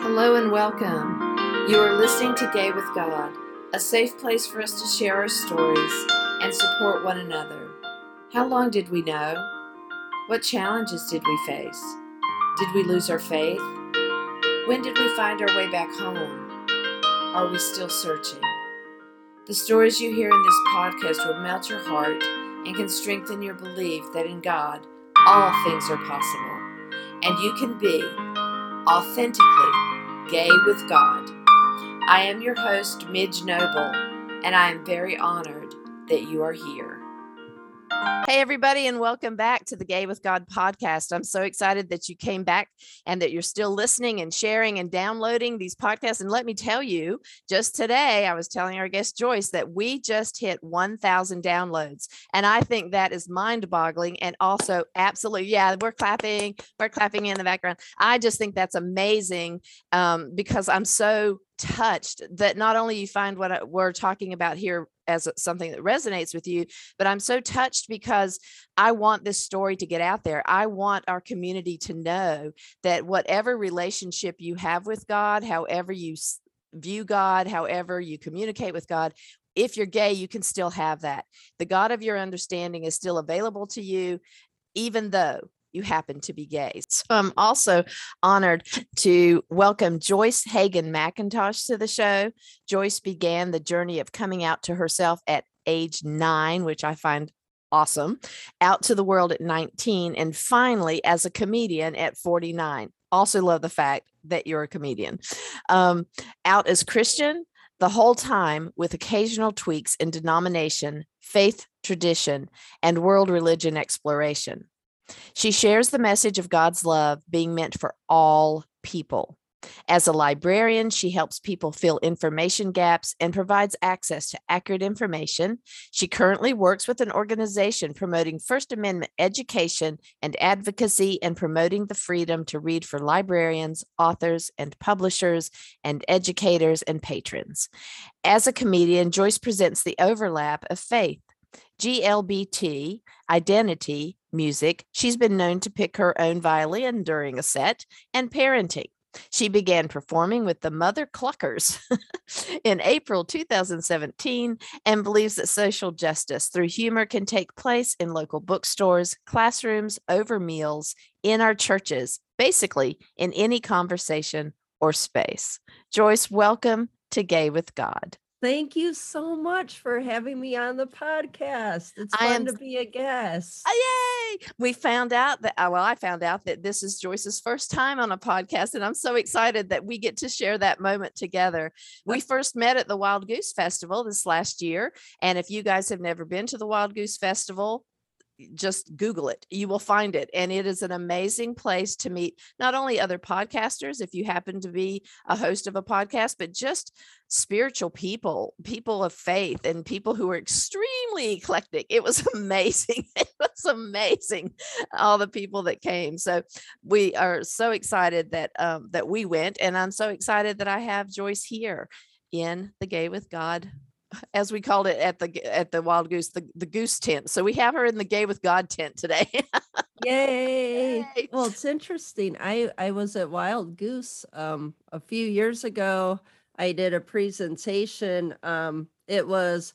Hello and welcome. You are listening to Gay with God, a safe place for us to share our stories and support one another. How long did we know? What challenges did we face? Did we lose our faith? When did we find our way back home? Are we still searching? The stories you hear in this podcast will melt your heart and can strengthen your belief that in God all things are possible and you can be authentically gay with God. I am your host, Midge Noble, and I am very honored that you are here. Hey, everybody, and welcome back to the Gay with God podcast. I'm so excited that you came back and that you're still listening and sharing and downloading these podcasts. And let me tell you, just today, I was telling our guest Joyce that we just hit 1,000 downloads. And I think that is mind boggling and also absolutely, yeah, we're clapping, we're clapping in the background. I just think that's amazing um, because I'm so touched that not only you find what we're talking about here as something that resonates with you but i'm so touched because i want this story to get out there. I want our community to know that whatever relationship you have with god however you view god however you communicate with god if you're gay you can still have that. The god of your understanding is still available to you even though you happen to be gay. So I'm also honored to welcome Joyce Hagan McIntosh to the show. Joyce began the journey of coming out to herself at age nine, which I find awesome, out to the world at 19, and finally as a comedian at 49. Also, love the fact that you're a comedian. Um, out as Christian, the whole time with occasional tweaks in denomination, faith tradition, and world religion exploration. She shares the message of God's love being meant for all people. As a librarian, she helps people fill information gaps and provides access to accurate information. She currently works with an organization promoting First Amendment education and advocacy and promoting the freedom to read for librarians, authors, and publishers, and educators and patrons. As a comedian, Joyce presents the overlap of faith, GLBT, identity, music. She's been known to pick her own violin during a set, and parenting. She began performing with the Mother Cluckers in April 2017 and believes that social justice through humor can take place in local bookstores, classrooms, over meals, in our churches, basically in any conversation or space. Joyce, welcome to Gay with God. Thank you so much for having me on the podcast. It's fun am, to be a guest. Oh, yay! We found out that, uh, well, I found out that this is Joyce's first time on a podcast, and I'm so excited that we get to share that moment together. We first met at the Wild Goose Festival this last year. And if you guys have never been to the Wild Goose Festival, just Google it. You will find it. And it is an amazing place to meet not only other podcasters, if you happen to be a host of a podcast, but just spiritual people, people of faith, and people who are extremely eclectic. It was amazing. It was amazing, all the people that came. So we are so excited that um, that we went, and I'm so excited that I have Joyce here in the Gay with God as we called it at the at the Wild Goose, the, the goose tent. So we have her in the Gay with God tent today. Yay. Yay. Well, it's interesting. I I was at Wild Goose um a few years ago. I did a presentation. Um it was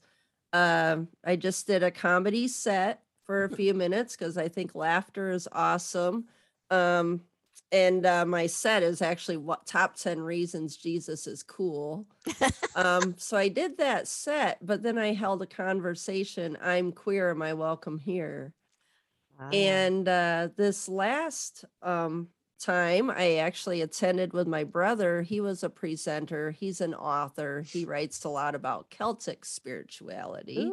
um I just did a comedy set for a few minutes because I think laughter is awesome. Um and uh, my set is actually what top 10 reasons jesus is cool um, so i did that set but then i held a conversation i'm queer am i welcome here wow. and uh, this last um, time i actually attended with my brother he was a presenter he's an author he writes a lot about celtic spirituality.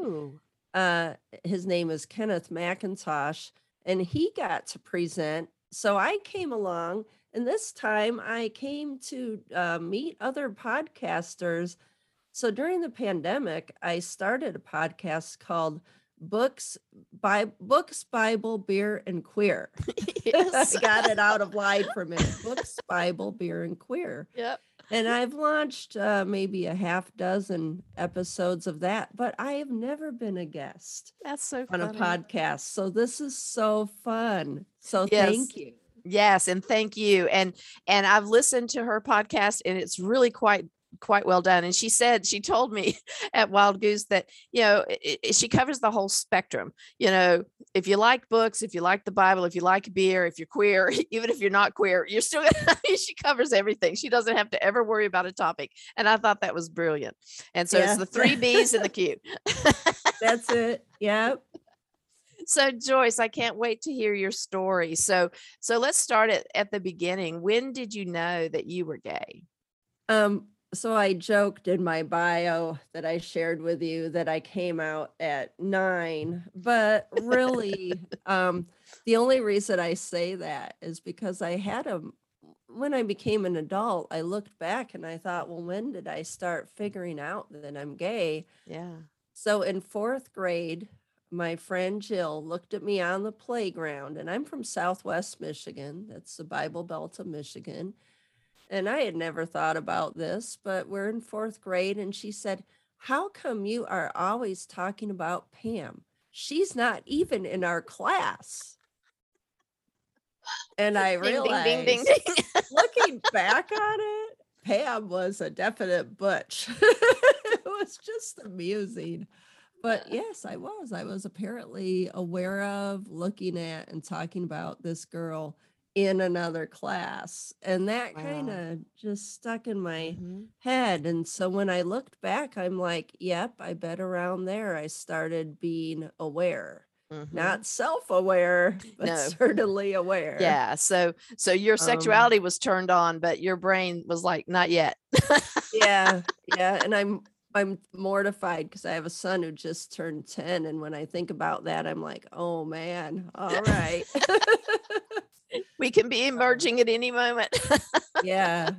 Uh, his name is kenneth mcintosh and he got to present so I came along, and this time I came to uh, meet other podcasters. So during the pandemic, I started a podcast called Books by Books, Bible, Beer, and Queer. Yes. I got it out of line for a minute. Books, Bible, Beer, and Queer. Yep. And I've launched uh, maybe a half dozen episodes of that, but I have never been a guest. That's so on a podcast. So this is so fun. So yes. thank you. Yes, and thank you. And and I've listened to her podcast and it's really quite quite well done. And she said she told me at Wild Goose that you know it, it, she covers the whole spectrum. You know, if you like books, if you like the Bible, if you like beer, if you're queer, even if you're not queer, you're still. she covers everything. She doesn't have to ever worry about a topic. And I thought that was brilliant. And so yeah. it's the three B's in the Q. That's it. Yep so joyce i can't wait to hear your story so so let's start at, at the beginning when did you know that you were gay um so i joked in my bio that i shared with you that i came out at nine but really um the only reason i say that is because i had a when i became an adult i looked back and i thought well when did i start figuring out that i'm gay yeah so in fourth grade my friend Jill looked at me on the playground, and I'm from Southwest Michigan. That's the Bible Belt of Michigan. And I had never thought about this, but we're in fourth grade, and she said, How come you are always talking about Pam? She's not even in our class. And I realized, ding, ding, ding, looking back on it, Pam was a definite butch. it was just amusing but yes, I was. I was apparently aware of, looking at, and talking about this girl in another class. And that wow. kind of just stuck in my mm-hmm. head. And so when I looked back, I'm like, yep, I bet around there I started being aware. Mm-hmm. Not self-aware, but no. certainly aware. Yeah. So so your um sexuality um, was turned on, but your brain was like, not yet. yeah. Yeah. And I'm I'm mortified because I have a son who just turned 10. And when I think about that, I'm like, oh man, all right. we can be emerging at any moment. yeah.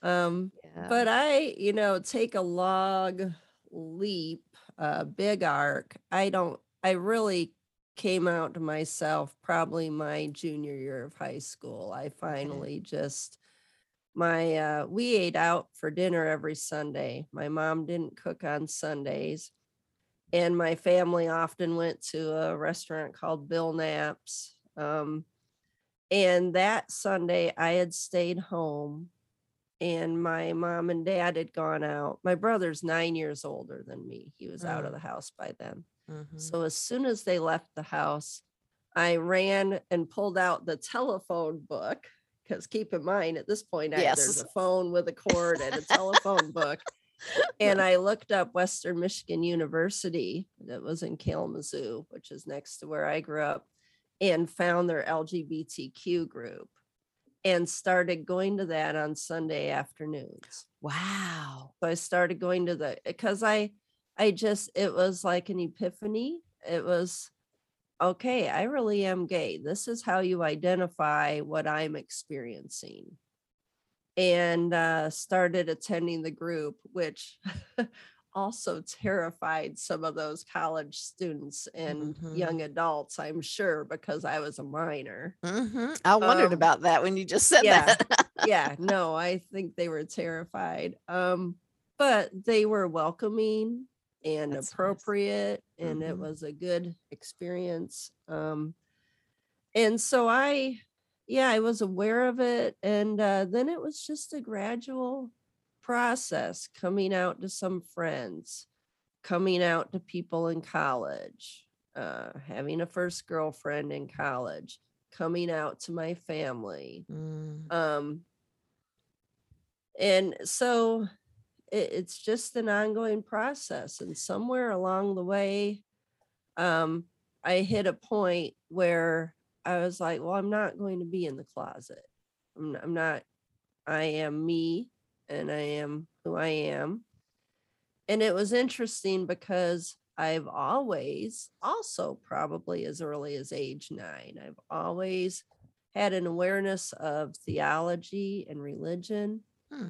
Um, yeah. but I, you know, take a log leap, a big arc. I don't, I really came out to myself probably my junior year of high school. I finally just my uh, we ate out for dinner every sunday my mom didn't cook on sundays and my family often went to a restaurant called bill knapp's um, and that sunday i had stayed home and my mom and dad had gone out my brother's nine years older than me he was out of mm. the house by then mm-hmm. so as soon as they left the house i ran and pulled out the telephone book because keep in mind at this point yes. I, there's a phone with a cord and a telephone book and i looked up western michigan university that was in kalamazoo which is next to where i grew up and found their lgbtq group and started going to that on sunday afternoons wow so i started going to the because i i just it was like an epiphany it was okay, I really am gay. This is how you identify what I'm experiencing. And uh, started attending the group, which also terrified some of those college students and mm-hmm. young adults, I'm sure, because I was a minor. Mm-hmm. I wondered um, about that when you just said yeah, that. yeah, no, I think they were terrified. Um, but they were welcoming and That's appropriate nice. and mm-hmm. it was a good experience um and so i yeah i was aware of it and uh, then it was just a gradual process coming out to some friends coming out to people in college uh, having a first girlfriend in college coming out to my family mm. um and so it, it's just an ongoing process. And somewhere along the way, um, I hit a point where I was like, well, I'm not going to be in the closet. I'm, I'm not, I am me and I am who I am. And it was interesting because I've always, also probably as early as age nine, I've always had an awareness of theology and religion. Hmm.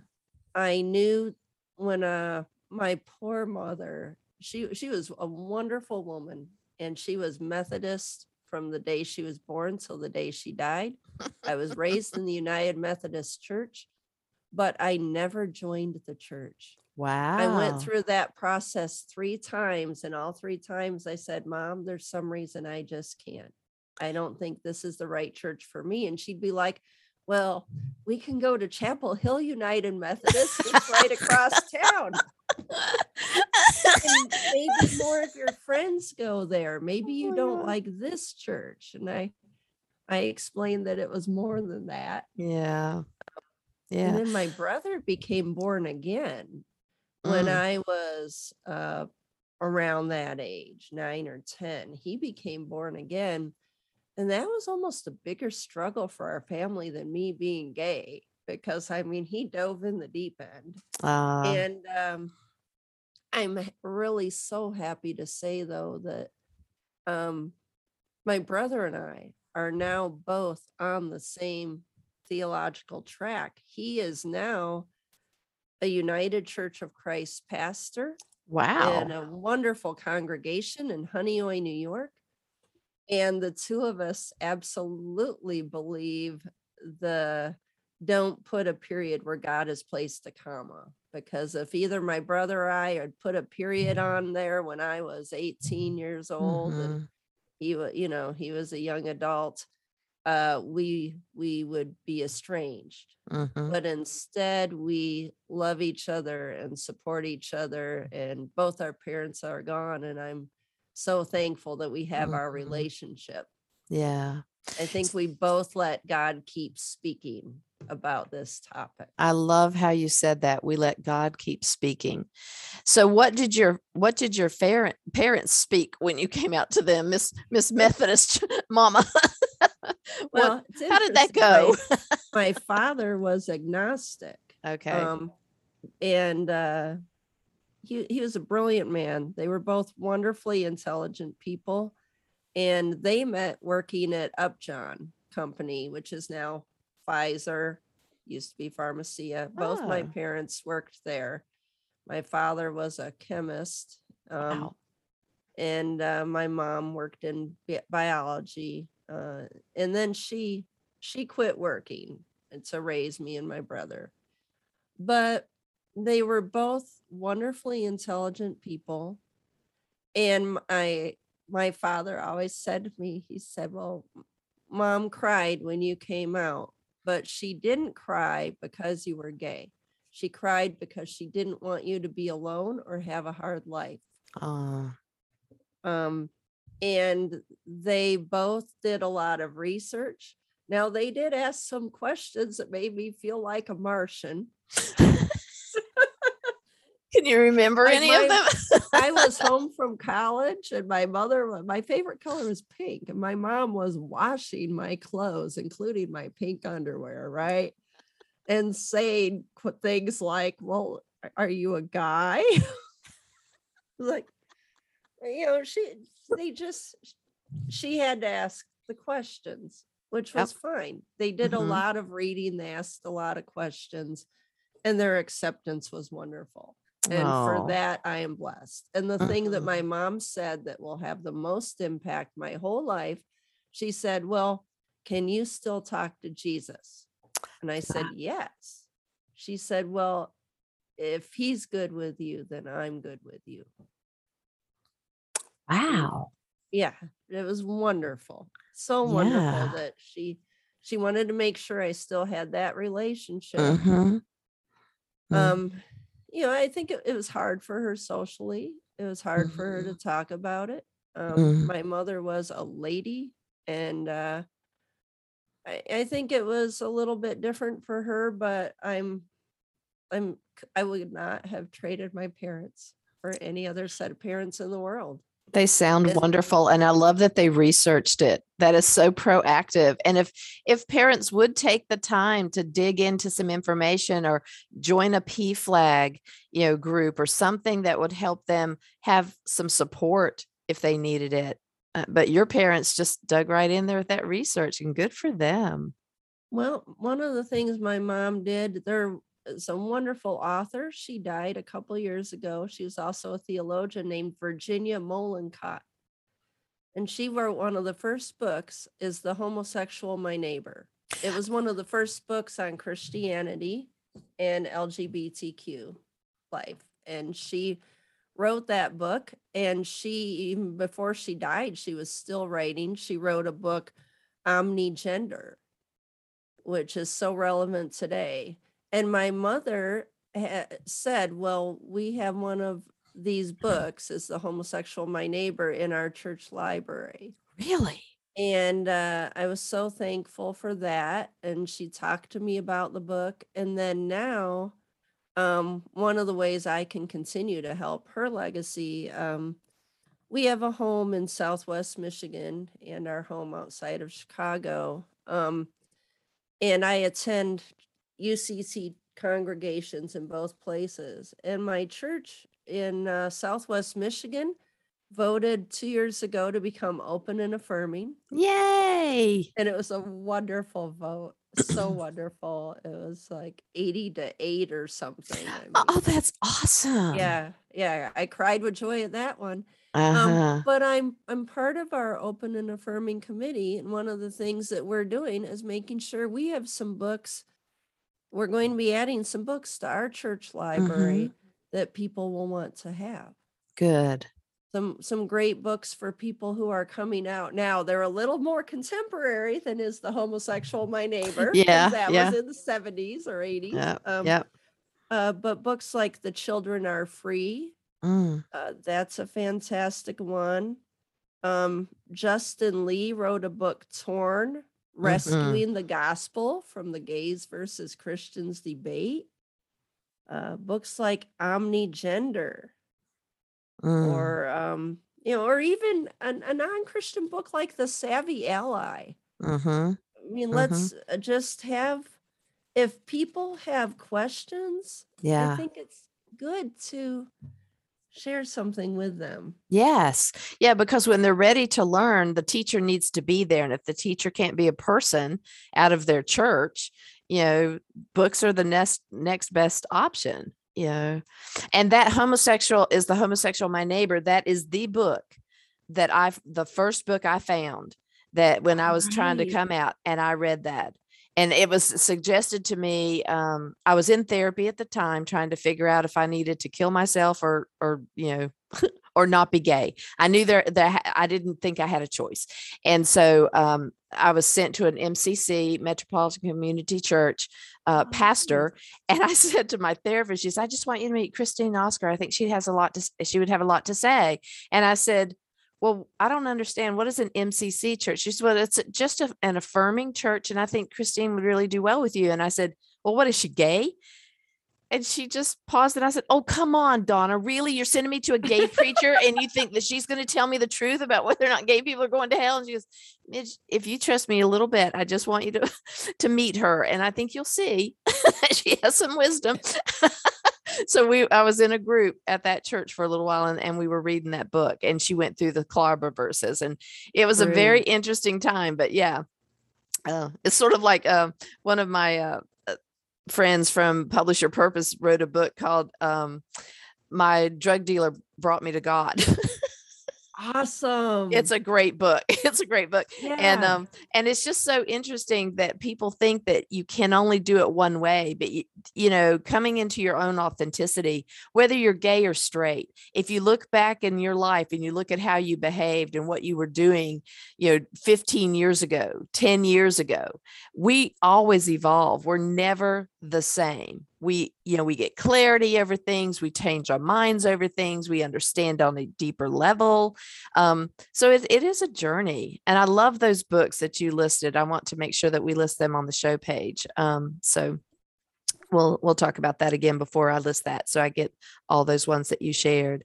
I knew when uh my poor mother she she was a wonderful woman and she was methodist from the day she was born till the day she died i was raised in the united methodist church but i never joined the church wow i went through that process three times and all three times i said mom there's some reason i just can't I don't think this is the right church for me. And she'd be like, Well, we can go to Chapel Hill United Methodist. It's right across town. and maybe more of your friends go there. Maybe you don't oh. like this church. And I I explained that it was more than that. Yeah. And then my brother became born again when Mm. I was uh, around that age, nine or 10. He became born again. And that was almost a bigger struggle for our family than me being gay because I mean, he dove in the deep end. Uh, and um, I'm really so happy to say, though, that um, my brother and I are now both on the same theological track. He is now a United Church of Christ pastor wow. in a wonderful congregation in Honeoye, New York. And the two of us absolutely believe the don't put a period where God has placed a comma. Because if either my brother or I had put a period on there when I was 18 years old and Mhm. he was, you know, he was a young adult, uh, we we would be estranged Mhm. but instead we love each other and support each other and both our parents are gone and i'm so thankful that we have our Mhm. relationship Yeah. i think we both let god keep speaking about this topic I love how you said that. We let God keep speaking. So what did your what did your parent parents speak when you came out to them, Miss Miss Methodist Mama? What, well how did that go? my, father was agnostic okay. um and uh he, he was a brilliant man they were both wonderfully intelligent people and they met working at upjohn company which is now pfizer used to be pharmacia both my Oh. parents worked there my father was a chemist um, wow. and uh, my mom worked in bi- biology uh, and then she she quit working and to raise me and my brother. But they were both wonderfully intelligent people. And my my father always said to me he said well mom cried when you came out. But she didn't cry because you were gay. She cried because she didn't want you to be alone or have a hard life. Oh, um, and they both did a lot of research. Now they did ask some questions that made me feel like a Martian. can you remember any of them? I was home from college, and my mother, my favorite color was pink, and my mom was washing my clothes, including my pink underwear, right? And saying things like, "Well, are you a guy?" like, you know, she they just she had to ask the questions, which Yep. was fine. They did a Mhm. lot of reading, they asked a lot of questions, and their acceptance was wonderful. And for Oh. that, I am blessed. And the thing that Mhm. my mom said that will have the most impact my whole life, she said, Well, can you still talk to Jesus? And I said, Yes. She said, Well, if he's good with you, then I'm good with you. Wow. Yeah, it was wonderful. So wonderful Yeah. that she she wanted to make sure I still had that relationship. Mhm. Mm. Um, you know, I think it, it was hard for her socially. It was hard for her to talk about it. Um, Mhm. my mother was a lady, and uh, I, I think it was a little bit different for her. But I'm, I'm, I would not have traded my parents for any other set of parents in the world. They sound wonderful and I love that they researched it. That is so proactive. And if if parents would take the time to dig into some information or join a PFLAG, you know, group or something that would help them have some support if they needed it. Uh, but your parents just dug right in there with that research and good for them. Well, one of the things my mom did, there Uh, is a wonderful author. She died a couple years ago. She was also a theologian named Virginia Mollenkott. And she wrote one of the first books is The Homosexual My Neighbor. It was one of the first books on Christianity and LGBTQ life. And she wrote that book and she even before she died she was still writing she wrote a book omnigender which is so relevant today and my mother ha- said well we have one of these books is the homosexual my neighbor in our church library Really? and uh, I was so thankful for that. And she talked to me about the book. And then now, um, one of the ways I can continue to help her legacy, um, we have a home in Southwest Michigan and our home outside of Chicago. Um, and I attend UCC congregations in both places. And my church in uh, Southwest Michigan voted two years ago to become open and affirming. Yay. And it was a wonderful vote. So wonderful. It was like 80 to 8 or something. I mean, Oh, that's awesome. yeah. Yeah. I cried with joy at that one. Uh-huh. Um, but I'm I'm part of our open and affirming committee, and one of the things that we're doing is making sure we have some books. We're going to be adding some books to our church library that people will want to have. Good. Some some great books for people who are coming out now. They're a little more contemporary than is the homosexual my neighbor. Yeah, that yeah. was in the 70s or 80s. Yeah, Um, Yep. uh, but books like The Children Are Free, Mm. uh, that's a fantastic one. Um, Justin Lee wrote a book, Torn Rescuing the Gospel from the Gays versus Christians Debate. Uh, books like Omnigender, Mm. or, um, you know, or even a, a non Christian book like The Savvy Ally. Mhm. I mean, Mhm. let's uh, just have, if people have questions, Yeah, I think it's good to share something with them. Yes. Yeah, because when they're ready to learn, the teacher needs to be there. And if the teacher can't be a person out of their church, you know, books are the next next best option, you know. And that homosexual is the homosexual my neighbor. That is the book that I've the first book I found that when I was trying to come out and I read that. And it was suggested to me. Um, I was in therapy at the time, trying to figure out if I needed to kill myself or, or you know, or not be gay. I knew there that I didn't think I had a choice, and so um, I was sent to an MCC Metropolitan Community Church uh, Oh, pastor, and I said to my therapist, "She said, I just want you to meet Christine Oscar. I think she has a lot to. She would have a lot to say." And I said. Well, I don't understand. What is an MCC church? She said, Well, it's just a, an affirming church. And I think Christine would really do well with you. And I said, Well, what is she gay? And she just paused and I said, Oh, come on, Donna. Really? You're sending me to a gay preacher and you think that she's going to tell me the truth about whether or not gay people are going to hell? And she goes, "Midge, If you trust me a little bit, I just want you to, to meet her. And I think you'll see she has some wisdom. so we I was in a group at that church for a little while and, and we were reading that book and she went through the clobber verses and it was a very interesting time. But yeah. Uh, it's sort of like uh, one of my uh, uh, friends from Publish Your Purpose wrote a book called um, My Drug Dealer Brought Me to God. Awesome. it's a great book. It's a great book. And um and it's just so interesting that people think that you can only do it one way, but you, you know, coming into your own authenticity, whether you're gay or straight, if you look back in your life and you look at how you behaved and what you were doing, you know, 15 years ago, 10 years ago, we always evolve. We're never the same. We, you know, we get clarity over things, we change our minds over things, we understand on a deeper level. Um, so it, it is a journey. And I love those books that you listed. I want to make sure that we list them on the show page. Um, so we'll we'll talk about that again before I list that. So I get all those ones that you shared.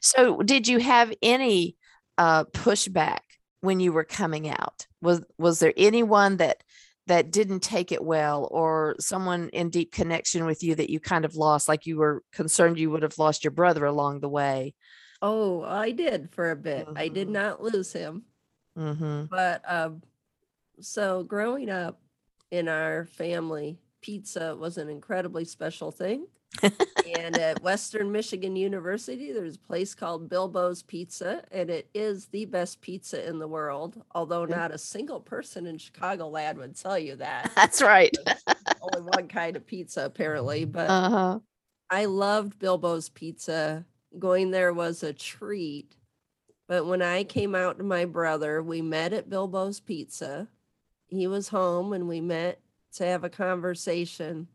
So did you have any uh pushback when you were coming out? Was was there anyone that that didn't take it well or someone in deep connection with you that you kind of lost like you were concerned you would have lost your brother along the way oh, I did for a bit. I did Mhm. not lose him. mm-hmm. But um, so growing up in our family, pizza was an incredibly special thing. And at Western Michigan University, there's a place called Bilbo's Pizza, and it is the best pizza in the world. Although not a single person in Chicagoland would tell you that. that's right Only one kind of pizza, apparently. But uh-huh I loved Bilbo's Pizza going there was a treat. But when I came out to my brother, we met at Bilbo's Pizza. He was home and we met to have a conversation.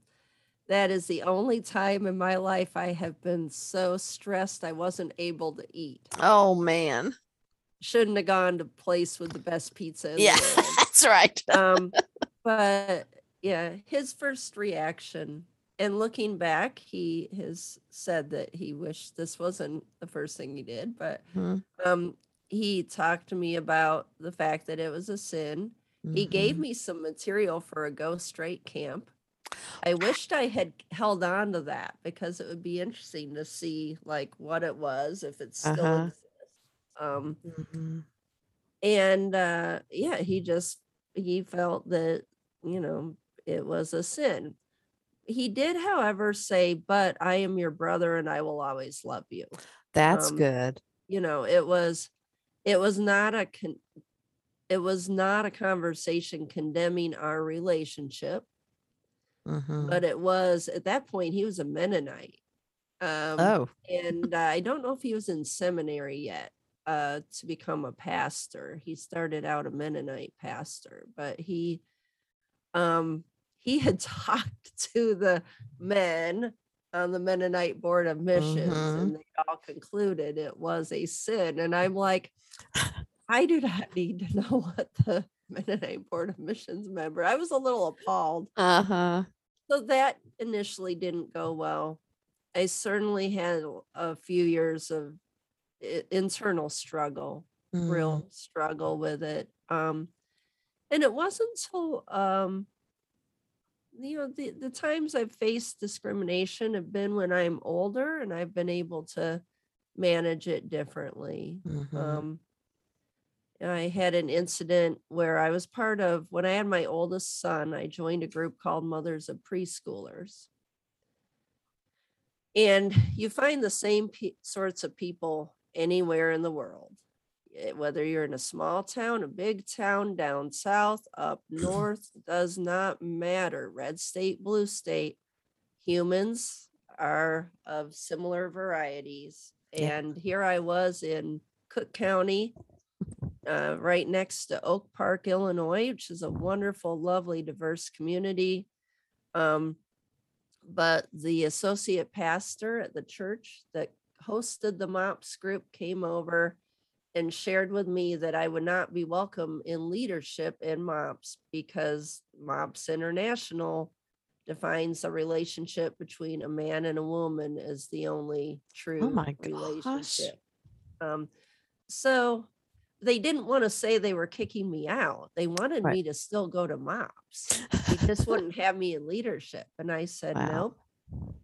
That is the only time in my life I have been so stressed I wasn't able to eat. Oh man. Shouldn't have gone to place with the best pizza. Yeah, that's right. um, but yeah, his first reaction, and looking back, he has said that he wished this wasn't the first thing he did, but Mhm. um, he talked to me about the fact that it was a sin. He gave Mhm. me some material for a go straight camp. I wished I had held on to that because it would be interesting to see like what it was if it still Uh-huh. exists. Um, Mhm. and uh yeah he just he felt that you know it was a sin he did however say but i am your brother and i will always love you That's Um, good. you know it was it was not a con- it was not a conversation condemning our relationship Mhm. but it was at that point he was a mennonite um oh, and uh, I don't know if he was in seminary yet uh, to become a pastor. He started out a Mennonite pastor, but he um, he had talked to the men on the Mennonite Board of Missions, Mhm. and they all concluded it was a sin. And I'm like, I do not need to know what the Mennonite Board of Missions member. I was a little appalled. uh huh. So that initially didn't go well. I certainly had a few years of internal struggle, Mm. real struggle with it. Um, and it wasn't until um, you know the the times I've faced discrimination have been when I'm older and I've been able to manage it differently. Mhm. Um, I had an incident where I was part of when I had my oldest son, I joined a group called Mothers of Preschoolers. And you find the same pe- sorts of people anywhere in the world, eh, whether you're in a small town, a big town, down south, up north, does not matter. Red state, blue state, humans are of similar varieties. Yeah. And here I was in Cook County, uh, right next to Oak Park, Illinois, which is a wonderful, lovely, diverse community. Um, but the associate pastor at the church that hosted the MOPS group came over and shared with me that I would not be welcome in leadership in MOPS because MOPS International defines a relationship between a man and a woman as the only true Oh my gosh. relationship. Um, so they didn't want to say they were kicking me out. They wanted Right. me to still go to MOPS. They just wouldn't have me in leadership. And I said, Wow. nope,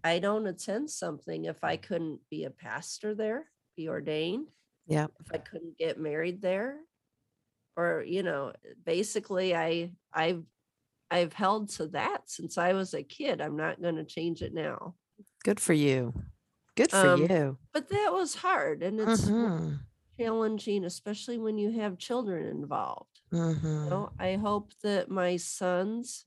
I don't attend something if I couldn't be a pastor there, be ordained, Yeah. if I couldn't get married there. Or, you know, basically I I've I've held to that since I was a kid. I'm not going to change it now. Good for you. Good for Um, you. But that was hard and it's Mhm. Challenging, especially when you have children involved. Mhm. You know, I hope that my sons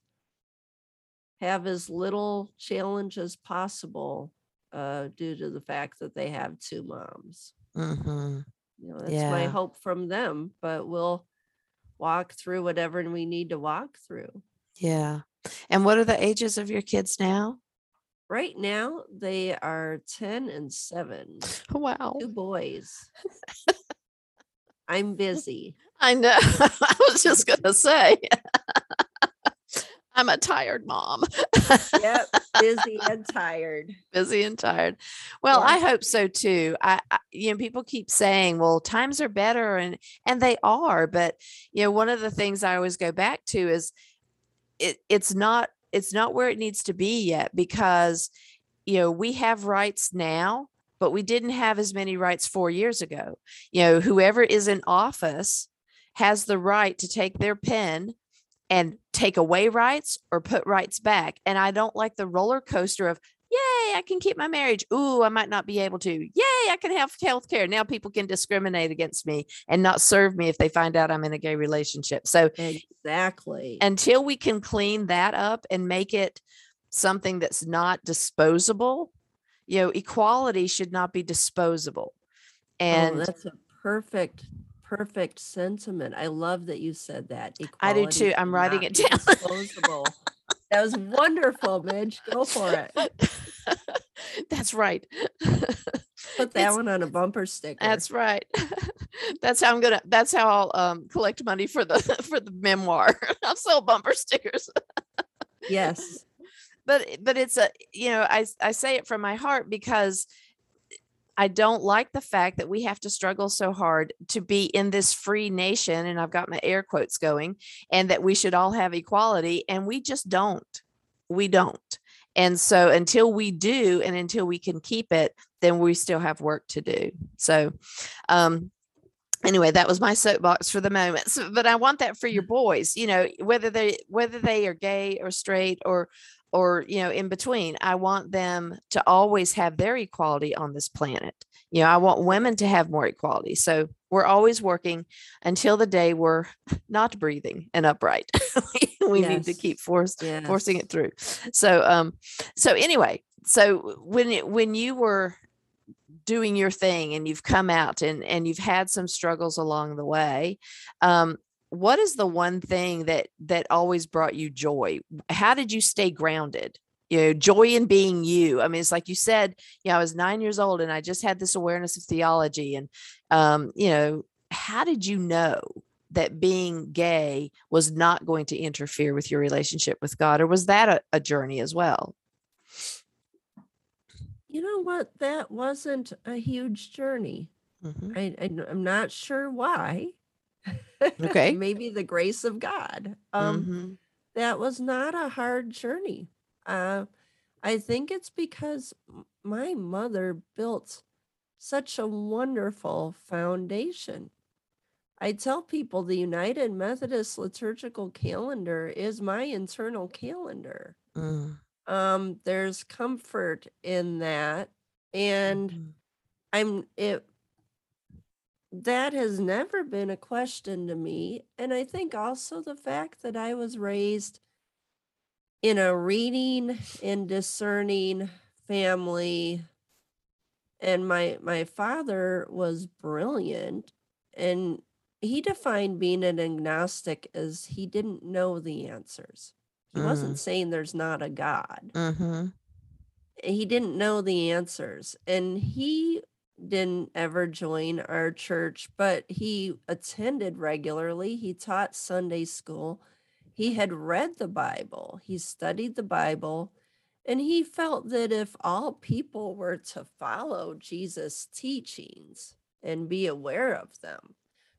have as little challenge as possible uh, due to the fact that they have two moms. Mhm. You know, that's my hope from them, but we'll walk through whatever we need to walk through. Yeah. And what are the ages of your kids now? Right now, they are 10 and 7, Wow. two boys. I'm busy. I know. I was just going to say, I'm a tired mom. Yep, busy and tired. busy and tired. Well, Yeah. I hope so too. I, I you know people keep saying, "Well, times are better," and and they are. But you know, one of the things I always go back to is it. It's not. It's not where it needs to be yet because you know we have rights now, but we didn't have as many rights four years ago. You know, whoever is in office has the right to take their pen and take away rights or put rights back. And I don't like the roller coaster of, yay, I can keep my marriage. Ooh, I might not be able to. Yay, I can have health care. Now people can discriminate against me and not serve me if they find out I'm in a gay relationship. So Exactly. until we can clean that up and make it something that's not disposable, you know equality should not be disposable Oh, and that's a perfect, perfect sentiment. I love that you said that. I do too. I'm writing it down. Disposable. That was wonderful, Midge. Go for it. that's right Put that one on a bumper sticker. That's right. that's how I'm gonna. That's how I'll um, collect money for the for the memoir. I'll sell bumper stickers. yes. But eh, but it's a you know I I say it from my heart because eh, I don't like the fact that we have to struggle so hard to be in this free nation, and I've got my air quotes going, and that we should all have equality, and we just don't. We don't. And so until we do, and until we can keep it, then we still have work to do. So, um, anyway, that was my soapbox for the moment. So, but I want that for your mm-hmm. boys. You know, whether they whether they are gay or straight or or you know in between i want them to always have their equality on this planet. You know i want women to have more equality. So we're always working until the day we're not breathing and upright. We need to keep force, forcing it through. So um so anyway so when it, when you were doing your thing and you've come out and and you've had some struggles along the way um what is the one thing that that always brought you joy how did you stay grounded you know joy in being you i mean it's like you said you know i was nine years old and i just had this awareness of theology and um you know how did you know that being gay was not going to interfere with your relationship with god or was that a, a journey as well You know what? That wasn't a huge journey. Mhm. I, I am not sure why. Okay. Maybe the grace of God. Um, Mhm. that was not a hard journey. Uh, I think it's because my mother built such a wonderful foundation. I tell people the United Methodist liturgical calendar is my internal calendar. Mm. Um, there's comfort in that, and Mhm. I'm it that has never been a question to me. And I think also the fact that I was raised in a reading and discerning family and my my father was brilliant and he defined being an agnostic as he didn't know the answers. He wasn't saying there's not a God Mhm. he didn't know the answers and he didn't ever join our church but he attended regularly. He taught sunday school. He had read the bible. He studied the bible and he felt that if all people were to follow jesus teachings and be aware of them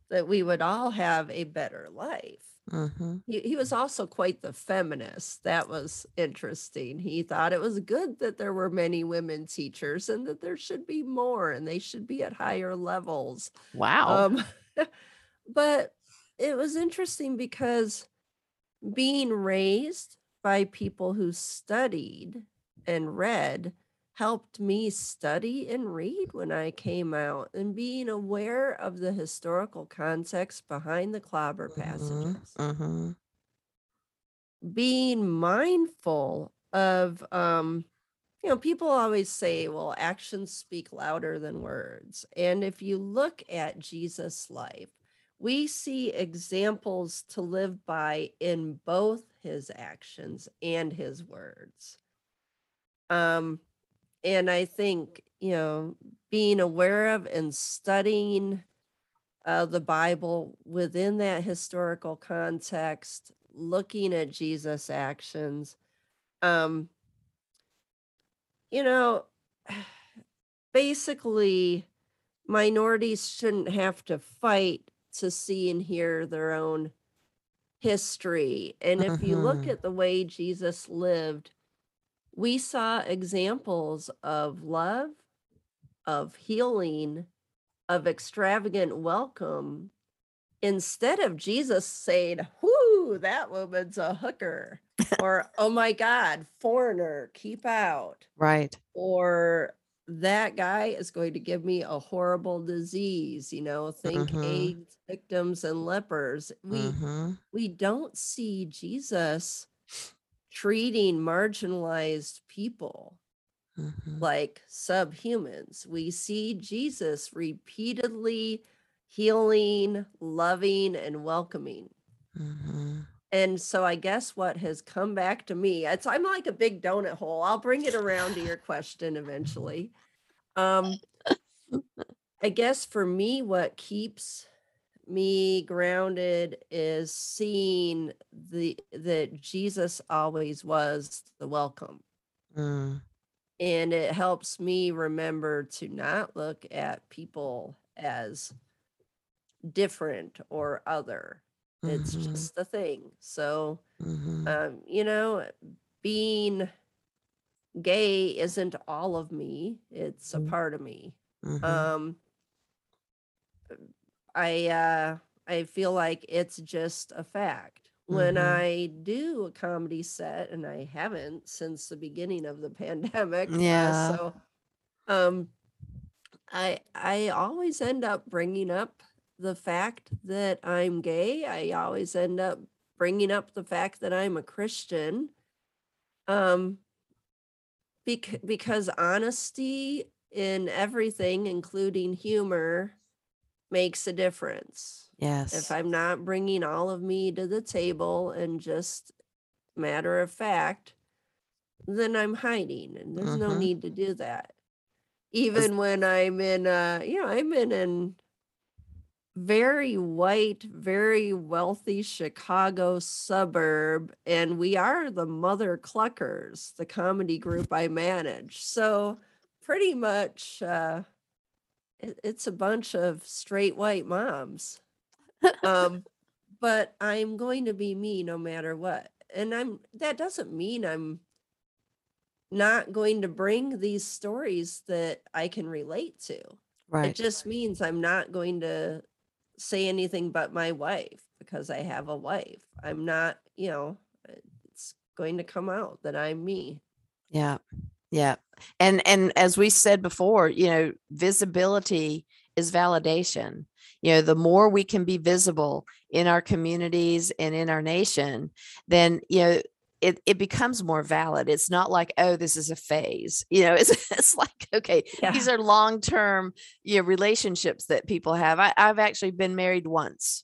that we would all have a better life Mhm. he, he was also quite the feminist. That was interesting. He thought it was good that there were many women teachers and that there should be more and they should be at higher levels. wow Um, but it was interesting because being raised by people who studied and read helped me study and read when I came out and being aware of the historical context behind the clobber Mhm. passages Mhm. being mindful of um you know people always say well actions speak louder than words and if you look at jesus life we see examples to live by in both his actions and his words um and i think you know being aware of and studying uh, the bible within that historical context looking at jesus actions um you know basically minorities shouldn't have to fight to see and hear their own history and if you look Mhm. at the way jesus lived we saw examples of love of healing of extravagant welcome instead of Jesus saying, Whoo, that woman's a hooker, or oh my God, foreigner, keep out, right or that guy is going to give me a horrible disease, you know, think Mhm. AIDS victims and lepers. We Mhm. we don't see Jesus treating marginalized people Mhm. like subhumans. We see Jesus repeatedly healing, loving, and welcoming. Mhm. And so I guess what has come back to me, it's I'm like a big donut hole. I'll bring it around to your question eventually. Um I guess for me what keeps me grounded is seeing the that Jesus always was the welcome. Mm. And it helps me remember to not look at people as different or other. It's Mhm. just a thing. So, Mhm. um, you know, being gay isn't all of me, it's a Mm. part of me. Mhm. Um, I uh I feel like it's just a fact. When Mhm. I do a comedy set, and I haven't since the beginning of the pandemic, uh, Yeah. so um I I always end up bringing up the fact that I'm gay. I always end up bringing up the fact that I'm a Christian. Um bec- because honesty in everything, including humor, makes a difference. Yes. If I'm not bringing all of me to the table and just matter of fact, then I'm hiding, and there's no Mhm. need to do that. Even when I'm in a, you know, I'm in an very white, very wealthy Chicago suburb, and we are the Mother Cluckers, the comedy group I manage. So pretty much, uh, it's a bunch of straight white moms. Um, but I'm going to be me no matter what. And I'm that doesn't mean I'm not going to bring these stories that I can relate to. Right. It just means I'm not going to say anything but my wife because I have a wife. I'm not, you know, it's going to come out that I'm me. Yeah. Yeah. And and as we said before, you know, visibility is validation. You know, the more we can be visible in our communities and in our nation, then, you know, it, it becomes more valid. It's not like, oh, this is a phase. You know, it's it's like, okay, these are long-term, you know, relationships that people have. I, I've actually been married once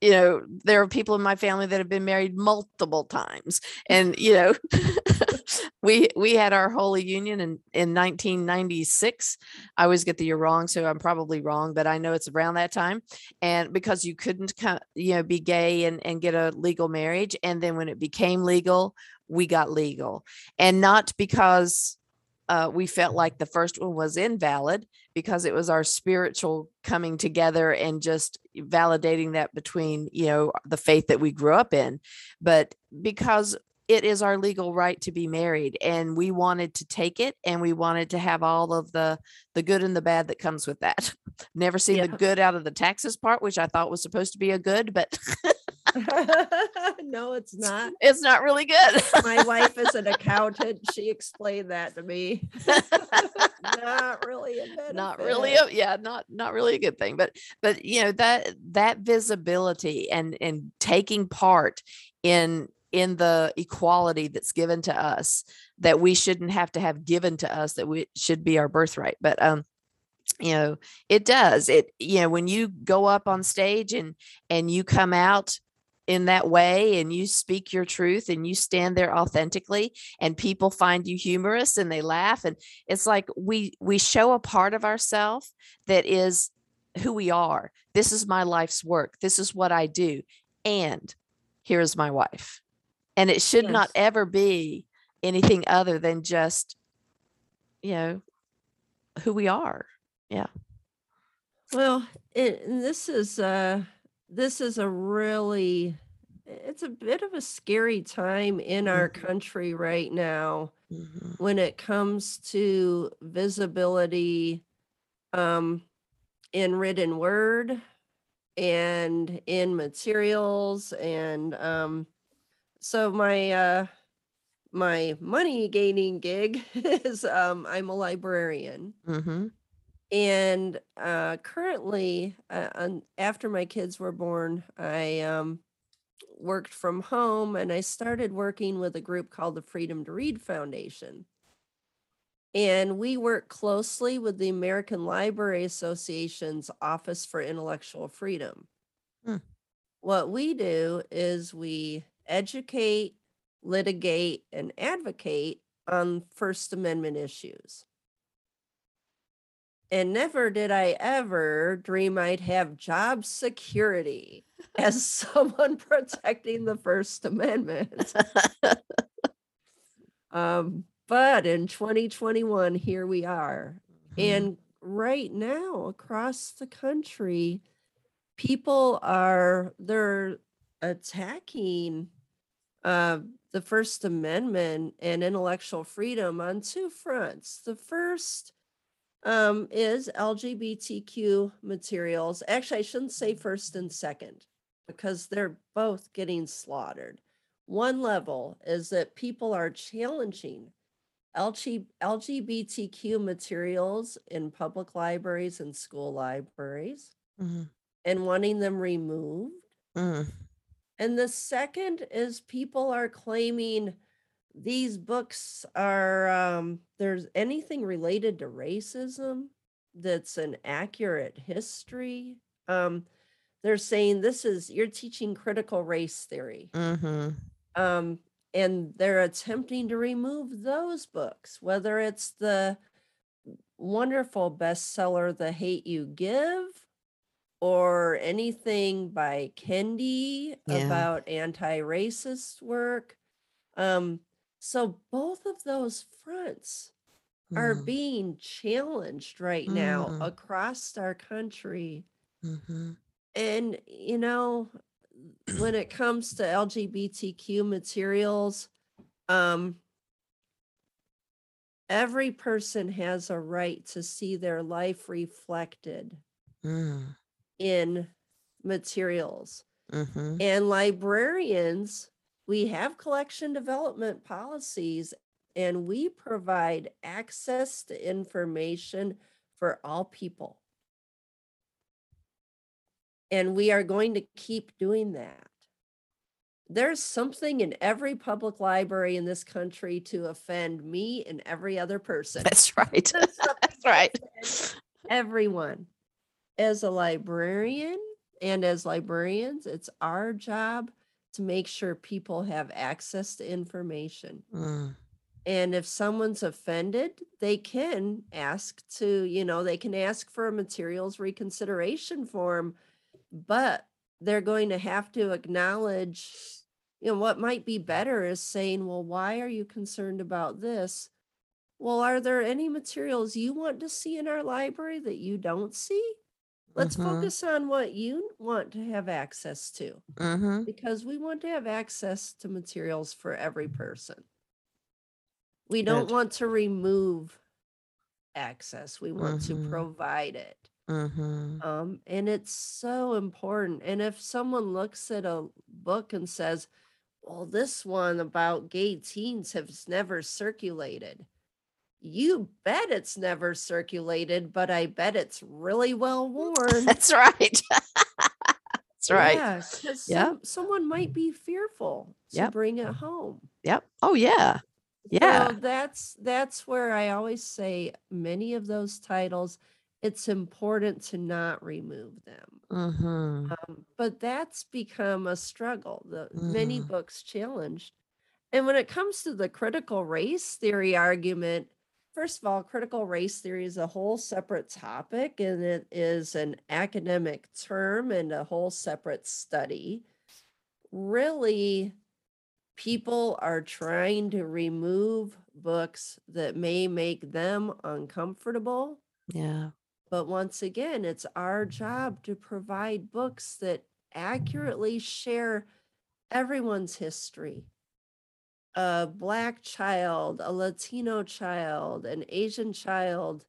you know there are people in my family that have been married multiple times and you know we we had our holy union in in 1996 i always get the year wrong so i'm probably wrong but i know it's around that time and because you couldn't you know be gay and and get a legal marriage and then when it became legal we got legal and not because uh, we felt like the first one was invalid because it was our spiritual coming together and just validating that between you know the faith that we grew up in. But because it is our legal right to be married and we wanted to take it and we wanted to have all of the the good and the bad that comes with that. Never seen the good out of the taxes part which i thought was supposed to be a good but no, it's not. it's not really good My wife is an accountant. She explained that to me. not really a benefit. not really a, yeah not not really a good thing but but you know that that visibility and and taking part in in the equality that's given to us that we shouldn't have to have given to us that we should be our birthright but um you know it does it you know when you go up on stage and and you come out in that way and you speak your truth and you stand there authentically and people find you humorous and they laugh and it's like we we show a part of ourselves that is who we are. This is my life's work. This is what i do and here's my wife. And it should not ever be anything other than just you know who we are. Yeah. Well, it, this is uh this is a really it's a bit of a scary time in our Mhm. country right now Mhm. when it comes to visibility um in written word and in materials and um so my uh my money gaining gig is um I'm a librarian Mhm. And uh currently uh, after my kids were born i um worked from home and i started working with a group called the freedom to read foundation And we work closely with the American Library Association's Office for Intellectual Freedom. Hmm. What we do is we educate, litigate, and advocate on First Amendment issues. And never did I ever dream I'd have job security as someone protecting the First Amendment. Um, but in 2021, here we are. Mhm. And right now, across the country, people are they're attacking uh, the First Amendment and intellectual freedom on two fronts. The first um, is LGBTQ materials. Actually, I shouldn't say first and second because they're both getting slaughtered. One level is that people are challenging LGBTQ materials in public libraries and school libraries Mhm. and wanting them removed. Mm. And the second is people are claiming these books are um there's anything related to racism that's an accurate history. Um they're saying this is you're teaching critical race theory. Mhm. Um and they're attempting to remove those books, whether it's the wonderful bestseller The Hate You Give or anything by Kendi Yeah. about anti-racist work. Um, so both of those fronts are Mm. being challenged right now Mm. across our country. Mhm. And you know, when it comes to LGBTQ materials, um, every person has a right to see their life reflected Mm. in materials. Mhm. And librarians, we have collection development policies and we provide access to information for all people. And we are going to keep doing that. There's something in every public library in this country to offend me and every other person. That's right. That's right. Everyone. As a librarian and as librarians, it's our job to make sure people have access to information. Mm. And if someone's offended, they can ask to, you know, they can ask for a materials reconsideration form, but they're going to have to acknowledge, you know, what might be better is saying, well, why are you concerned about this? Well, are there any materials you want to see in our library that you don't see? Let's Mhm. focus on what you want to have access to Mhm. because we want to have access to materials for every person. We don't Good. want to remove access. We want to provide it. Um, and it's so important. And if someone looks at a book and says, well, this one about gay teens has never circulated. You bet it's never circulated, but I bet it's really well worn. That's right. That's right. Yeah, because Yeah. someone might be fearful to Yep. bring it home. Yep. Oh yeah. Yeah. So that's that's where I always say many of those titles, it's important to not remove them. Mhm. Um, but that's become a struggle. The many Mhm. books challenged. And when it comes to the critical race theory argument, first of all, critical race theory is a whole separate topic and it is an academic term and a whole separate study. Really, people are trying to remove books that may make them uncomfortable. Yeah. But once again, it's our job to provide books that accurately share everyone's history. A Black child, a Latino child, an Asian child,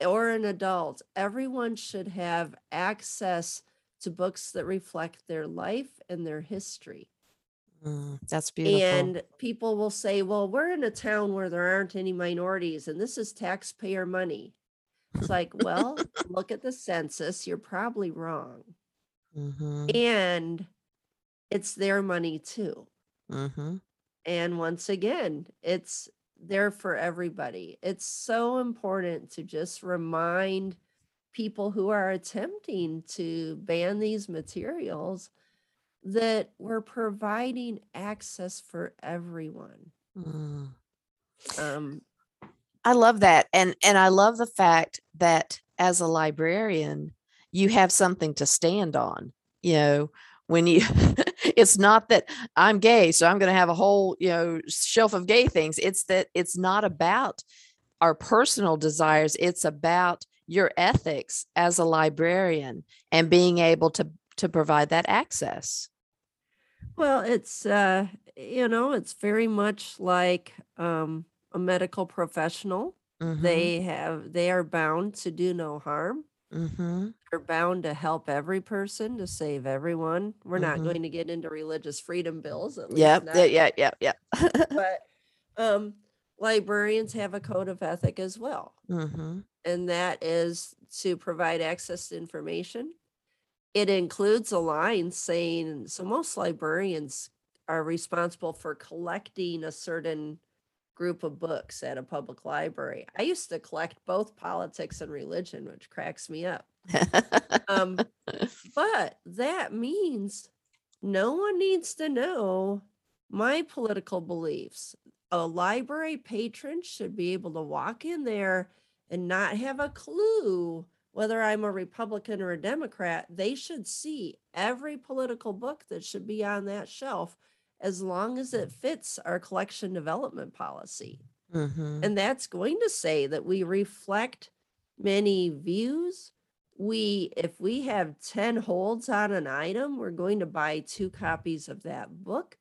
or an adult, everyone should have access to books that reflect their life and their history. Mm, that's beautiful. And people will say, well, we're in a town where there aren't any minorities and this is taxpayer money. It's like, well, look at the census. You're probably wrong. Mhm. And it's their money too. Mhm. And once again, it's there for everybody. It's so important to just remind people who are attempting to ban these materials that we're providing access for everyone. Mm. Um, I love that. And and I love the fact that as a librarian, you have something to stand on. You know, when you it's not that I'm gay, so I'm going to have a whole, you know, shelf of gay things. It's that it's not about our personal desires, it's about your ethics as a librarian and being able to to provide that access. well, it's uh, you know, it's very much like um, a medical professional. Mhm, They have they are bound to do no harm. Mhm, They're bound to help every person to save everyone. We're not Mhm. going to get into religious freedom bills, at Yep. not Yeah. Yeah. Yeah. Yeah. but um librarians have a code of ethic as well hmm and that is to provide access to information it includes a line saying so most librarians are responsible for collecting a certain group of books at a public library i used to collect both politics and religion which cracks me up um but that means no one needs to know my political beliefs. A library patron should be able to walk in there and not have a clue whether I'm a Republican or a Democrat. They should see every political book that should be on that shelf as long as it fits our collection development policy. hmm And that's going to say that we reflect many views. We, if we have 10 holds on an item, we're going to buy two copies of that book.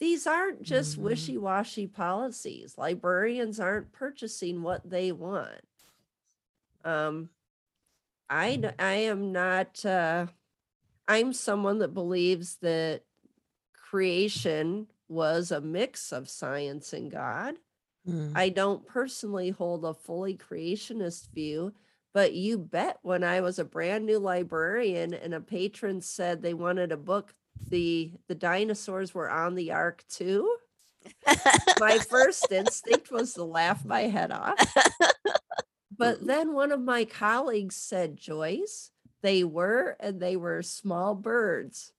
These aren't just Mhm. wishy washy policies. Librarians aren't purchasing what they want. Um, I, n- I am not, uh, I'm someone that believes that creation was a mix of science and God. Mm. I don't personally hold a fully creationist view, but you bet when I was a brand new librarian and a patron said they wanted a book, the the dinosaurs were on the ark too. My first instinct was to laugh my head off. But then one of my colleagues said, Joyce, they were, and they were small birds.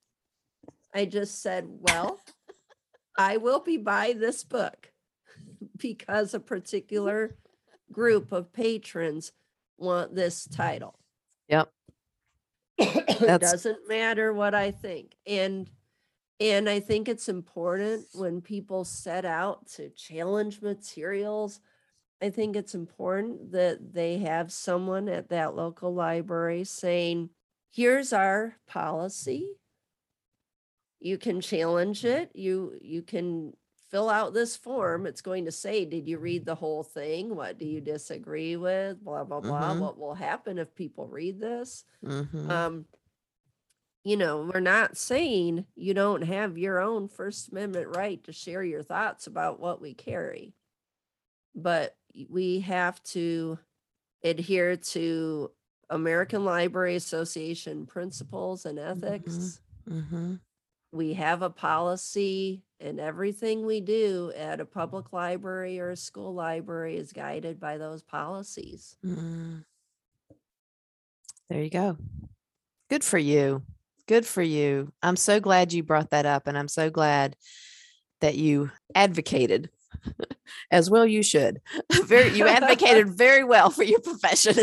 I just said, Well, I will be by this book because a particular group of patrons want this title. Yep. it doesn't matter what I think. And and I think it's important when people set out to challenge materials. I think it's important that they have someone at that local library saying, here's our policy. You can challenge it. You you can fill out this form. It's going to say, did you read the whole thing? What do you disagree with? Blah blah blah. Mhm. What will happen if people read this? Mhm. um you know we're not saying you don't have your own first amendment right to share your thoughts about what we carry but we have to adhere to american library association principles and ethics Mhm. We have a policy and everything we do at a public library or a school library is guided by those policies Mm. There you go. Good for you. Good for you. I'm so glad you brought that up, and I'm so glad that you advocated, as well you should. Very, you advocated very well for your profession.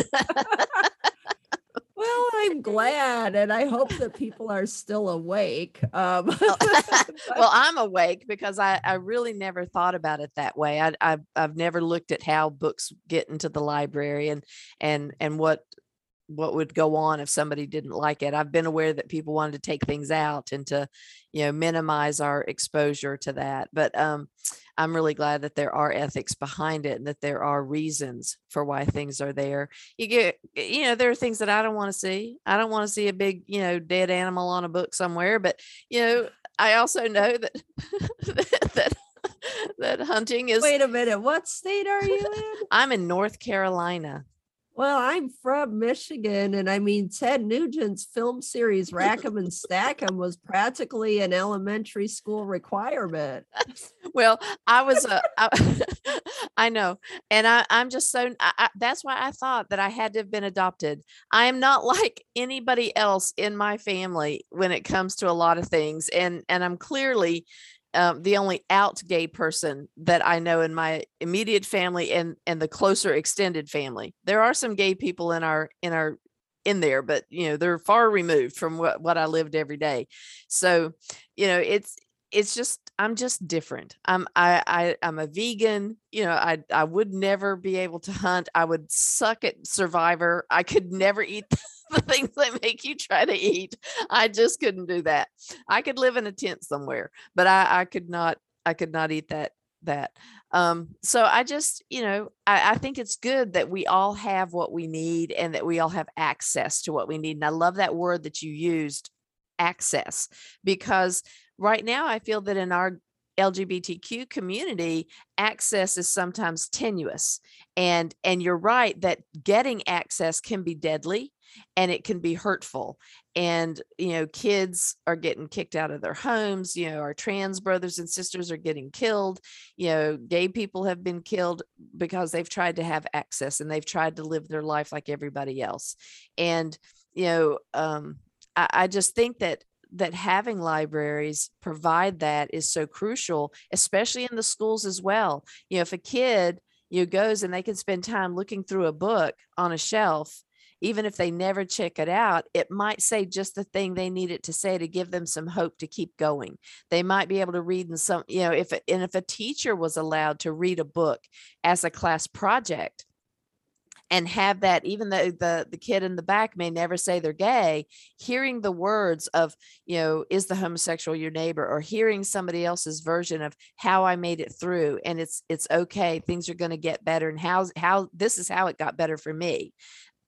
Well, I'm glad, and I hope that people are still awake. Um, well, I'm awake because I, I really never thought about it that way. I, I've I've never looked at how books get into the library and and and what what would go on if somebody didn't like it. I've been aware that people wanted to take things out and to, you know, minimize our exposure to that. But um, I'm really glad that there are ethics behind it and that there are reasons for why things are there. You get, you know, there are things that I don't want to see. I don't want to see a big, you know, dead animal on a book somewhere. But you know, I also know that that that hunting is. Wait a minute, what state are you in? I'm in North Carolina. Well, I'm from Michigan, and I mean, Ted Nugent's film series Rack 'em and Stack 'em was practically an elementary school requirement. well, I was, uh, I, I know, and I, I'm just so. I, I, that's why I thought that I had to have been adopted. I am not like anybody else in my family when it comes to a lot of things, and and I'm clearly um, the only out gay person that I know in my immediate family and and the closer extended family. There are some gay people in our in our in there, but you know they're far removed from what what I lived every day. So, you know, it's it's just I'm just different. I'm I, I I'm a vegan. You know, I I would never be able to hunt. I would suck at Survivor. I could never eat the things that make you try to eat. I just couldn't do that. I could live in a tent somewhere, but I I could not I could not eat that that. Um, so I just, you know, I, I think it's good that we all have what we need and that we all have access to what we need. And I love that word that you used, access, because right now I feel that in our LGBTQ community, access is sometimes tenuous. And and you're right that getting access can be deadly and it can be hurtful. And you know, kids are getting kicked out of their homes, you know, our trans brothers and sisters are getting killed. You know, gay people have been killed because they've tried to have access and they've tried to live their life like everybody else. And you know, um, I, I just think that that having libraries provide that is so crucial, especially in the schools as well. You know, if a kid you know, goes and they can spend time looking through a book on a shelf, even if they never check it out, it might say just the thing they need it to say to give them some hope to keep going. They might be able to read in some, you know, if and if a teacher was allowed to read a book as a class project, and have that even though the the kid in the back may never say they're gay hearing the words of you know is the homosexual your neighbor or hearing somebody else's version of how i made it through and it's it's okay things are going to get better and how how this is how it got better for me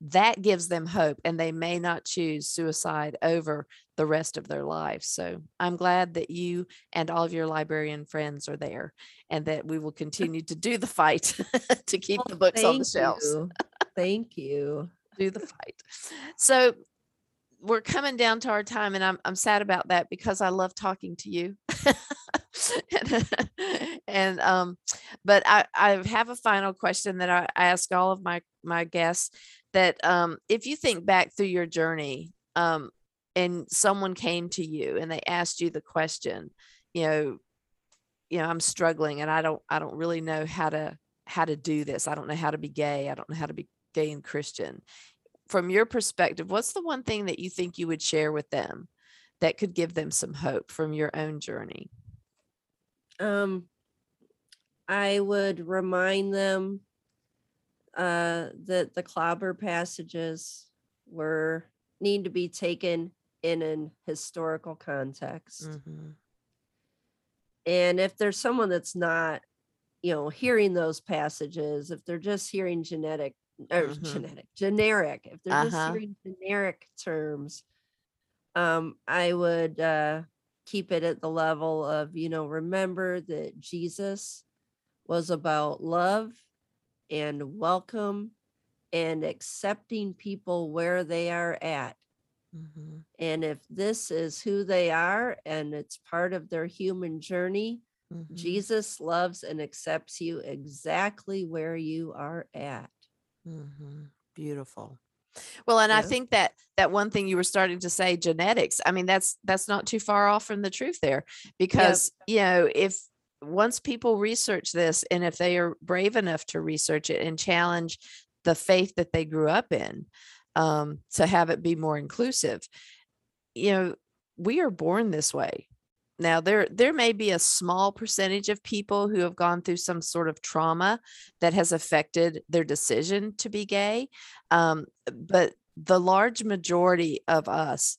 that gives them hope and they may not choose suicide over the rest of their lives. So I'm glad that you and all of your librarian friends are there and that we will continue to do the fight to keep well, the books on the shelves. You. Thank you. do the fight. So we're coming down to our time and I'm I'm sad about that because I love talking to you. and, and um but I I have a final question that I, I ask all of my my guests that um, if you think back through your journey um, and someone came to you and they asked you the question, you know, you know, I'm struggling and I don't, I don't really know how to, how to do this. I don't know how to be gay. I don't know how to be gay and Christian. From your perspective, what's the one thing that you think you would share with them that could give them some hope from your own journey? Um, I would remind them uh, that the clobber passages were need to be taken in an historical context. Mm-hmm. And if there's someone that's not, you know, hearing those passages, if they're just hearing genetic or mm-hmm. genetic, generic, if they're uh-huh. just hearing generic terms, um, I would uh, keep it at the level of, you know, remember that Jesus was about love and welcome and accepting people where they are at. Mm-hmm. And if this is who they are and it's part of their human journey, mm-hmm. Jesus loves and accepts you exactly where you are at. Mm-hmm. Beautiful. Well, and yeah. I think that that one thing you were starting to say, genetics. I mean, that's that's not too far off from the truth there, because you know, if once people research this and if they are brave enough to research it and challenge the faith that they grew up in um, to have it be more inclusive you know we are born this way. Now there there may be a small percentage of people who have gone through some sort of trauma that has affected their decision to be gay um, but the large majority of us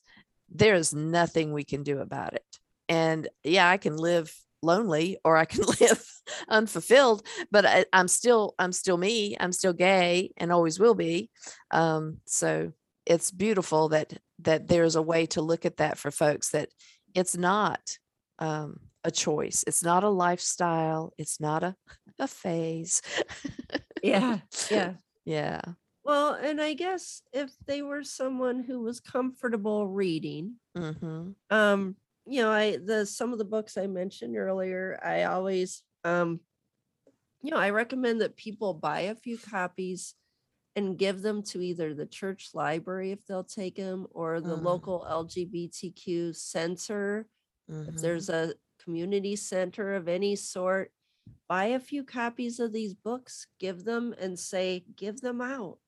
there is nothing we can do about it. And yeah i can live lonely or I can live unfulfilled, but I, am still, I'm still me. I'm still gay and always will be. Um, so it's beautiful that, that there's a way to look at that for folks that it's not, um, a choice. It's not a lifestyle. It's not a, a phase. yeah. Yeah. Yeah. Well, and I guess if they were someone who was comfortable reading, Mm-hmm. um, you know, I the some of the books I mentioned earlier, I always um, you know, I recommend that people buy a few copies and give them to either the church library if they'll take them or the Mm. local LGBTQ center if Mm-hmm. there's a community center of any sort, buy a few copies of these books, give them and say, give them out.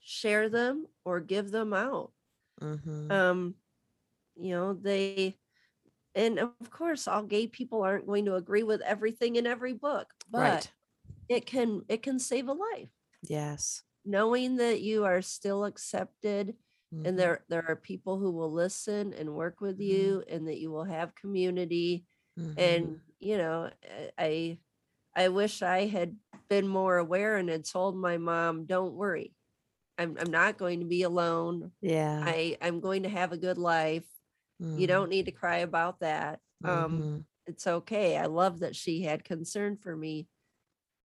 Share them or give them out. Mm-hmm. Um, you know, they and of course all gay people aren't going to agree with everything in every book, but right. it can it can save a life. Yes. Knowing that you are still accepted Mhm. and there there are people who will listen and work with Mhm. you and that you will have community Mhm. and you know i i wish i had been more aware and had told my mom don't worry i'm, I'm not going to be alone yeah. i i'm going to have a good life you Mhm. don't need to cry about that um Mhm. it's okay i love that she had concern for me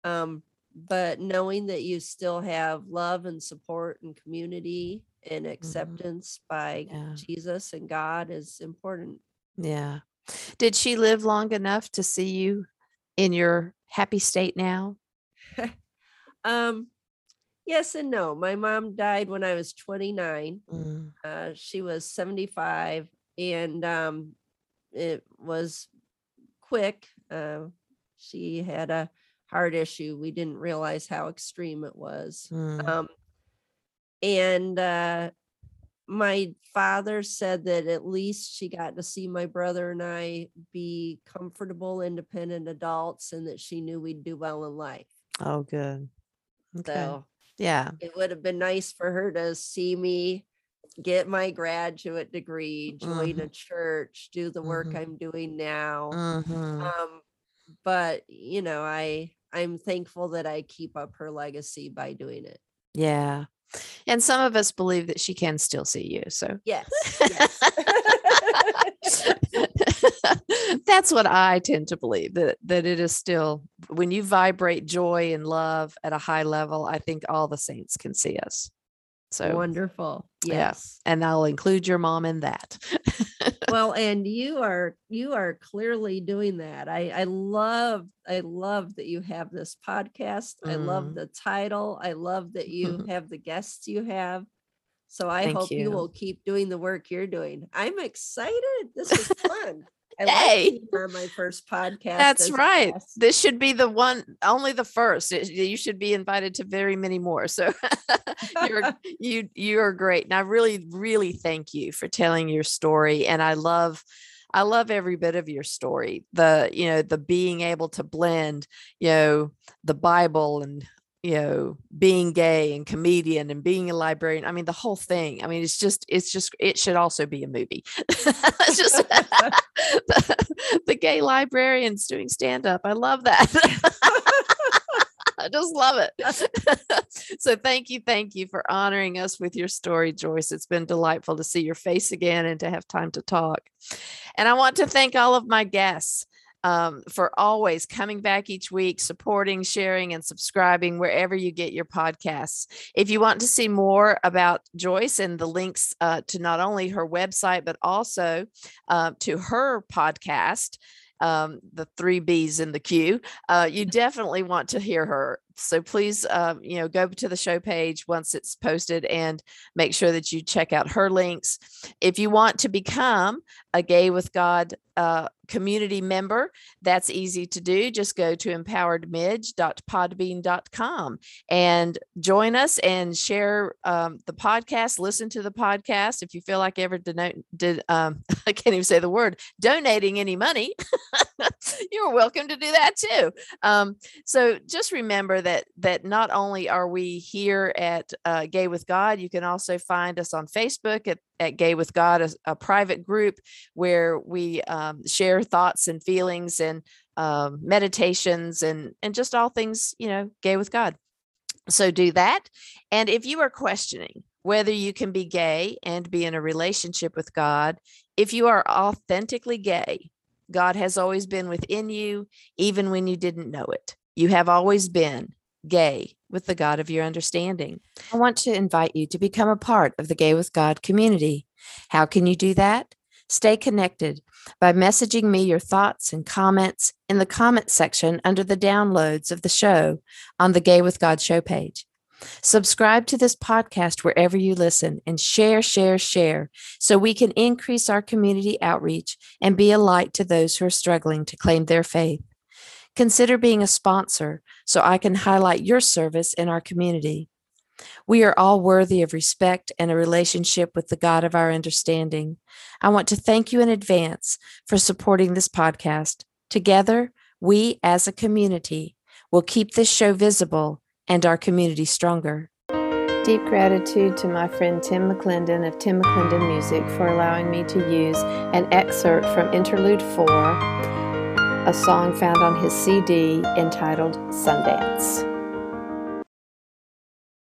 um but knowing that you still have love and support and community and acceptance by Mm-hmm. Yeah. jesus and god is important Yeah. Did she live long enough to see you in your happy state now? Um, yes and no. My mom died when I was 29. Mm. Uh, she was 75, and um, it was quick. Uh, she had a heart issue. We didn't realize how extreme it was. Mm. Um, and uh, my father said that at least she got to see my brother and I be comfortable, independent adults, and that she knew we'd do well in life. Oh, good. Okay. So yeah. it would have been nice for her to see me get my graduate degree, join a church, do the work Mhm. I'm doing now. Mhm. Um, but you know, I I'm thankful that I keep up her legacy by doing it. Yeah. And some of us believe that she can still see you. So Yes. yes. that's what I tend to believe that that it is still when you vibrate joy and love at a high level, I think all the saints can see us. So Wonderful. Yeah. Yes. and I'll include your mom in that. well, and you are you are clearly doing that. I I love I love that you have this podcast. I love Mm. the title. I love that you have the guests you have. So I Thank hope you. you. will keep doing the work you're doing. I'm excited. This is fun. I being on my first podcast. That's right. This should be the one, only the first. It- you should be invited to very many more. So you're you you are great, and I really really thank you for telling your story. And I love. I love every bit of your story. The, you know, the being able to blend, you know, the Bible and, you know, being gay and comedian and being a librarian. I mean, the whole thing. I mean, it's just, it's just, it should also be a movie. It's just the, the gay librarians doing stand up. I love that. I just love it. so thank you, thank you for honoring us with your story, Joyce. It's been delightful to see your face again and to have time to talk. And I want to thank all of my guests um, for always coming back each week, supporting, sharing, and subscribing wherever you get your podcasts. If you want to see more about Joyce and the links uh, to not only her website, but also uh, to her podcast, um, the three B's in the queue, uh, you definitely want to hear her. So please, um, you know, go to the show page once it's posted and make sure that you check out her links. If you want to become a Gay with God uh, community member, that's easy to do. Just go to empoweredmidge.podbean.com and join us and share um, the podcast. Listen to the podcast. If you feel like ever denote, did um, I can't even say the word donating any money, you're welcome to do that too. Um, so just remember that that not only are we here at uh, Gay with God, you can also find us on Facebook at, at Gay with God, a, a private group where we um, share thoughts and feelings and um, meditations and and just all things you know gay with God. So do that. And if you are questioning whether you can be gay and be in a relationship with God, if you are authentically gay, God has always been within you, even when you didn't know it. You have always been gay with the God of your understanding. I want to invite you to become a part of the Gay with God community. How can you do that? Stay connected by messaging me your thoughts and comments in the comment section under the downloads of the show on the Gay with God show page. Subscribe to this podcast wherever you listen and share, share, share so we can increase our community outreach and be a light to those who are struggling to claim their faith. Consider being a sponsor so I can highlight your service in our community. We are all worthy of respect and a relationship with the God of our understanding. I want to thank you in advance for supporting this podcast. Together, we as a community will keep this show visible and our community stronger. Deep gratitude to my friend Tim McClendon of Tim McClendon Music for allowing me to use an excerpt from Interlude 4, a song found on his CD entitled Sundance.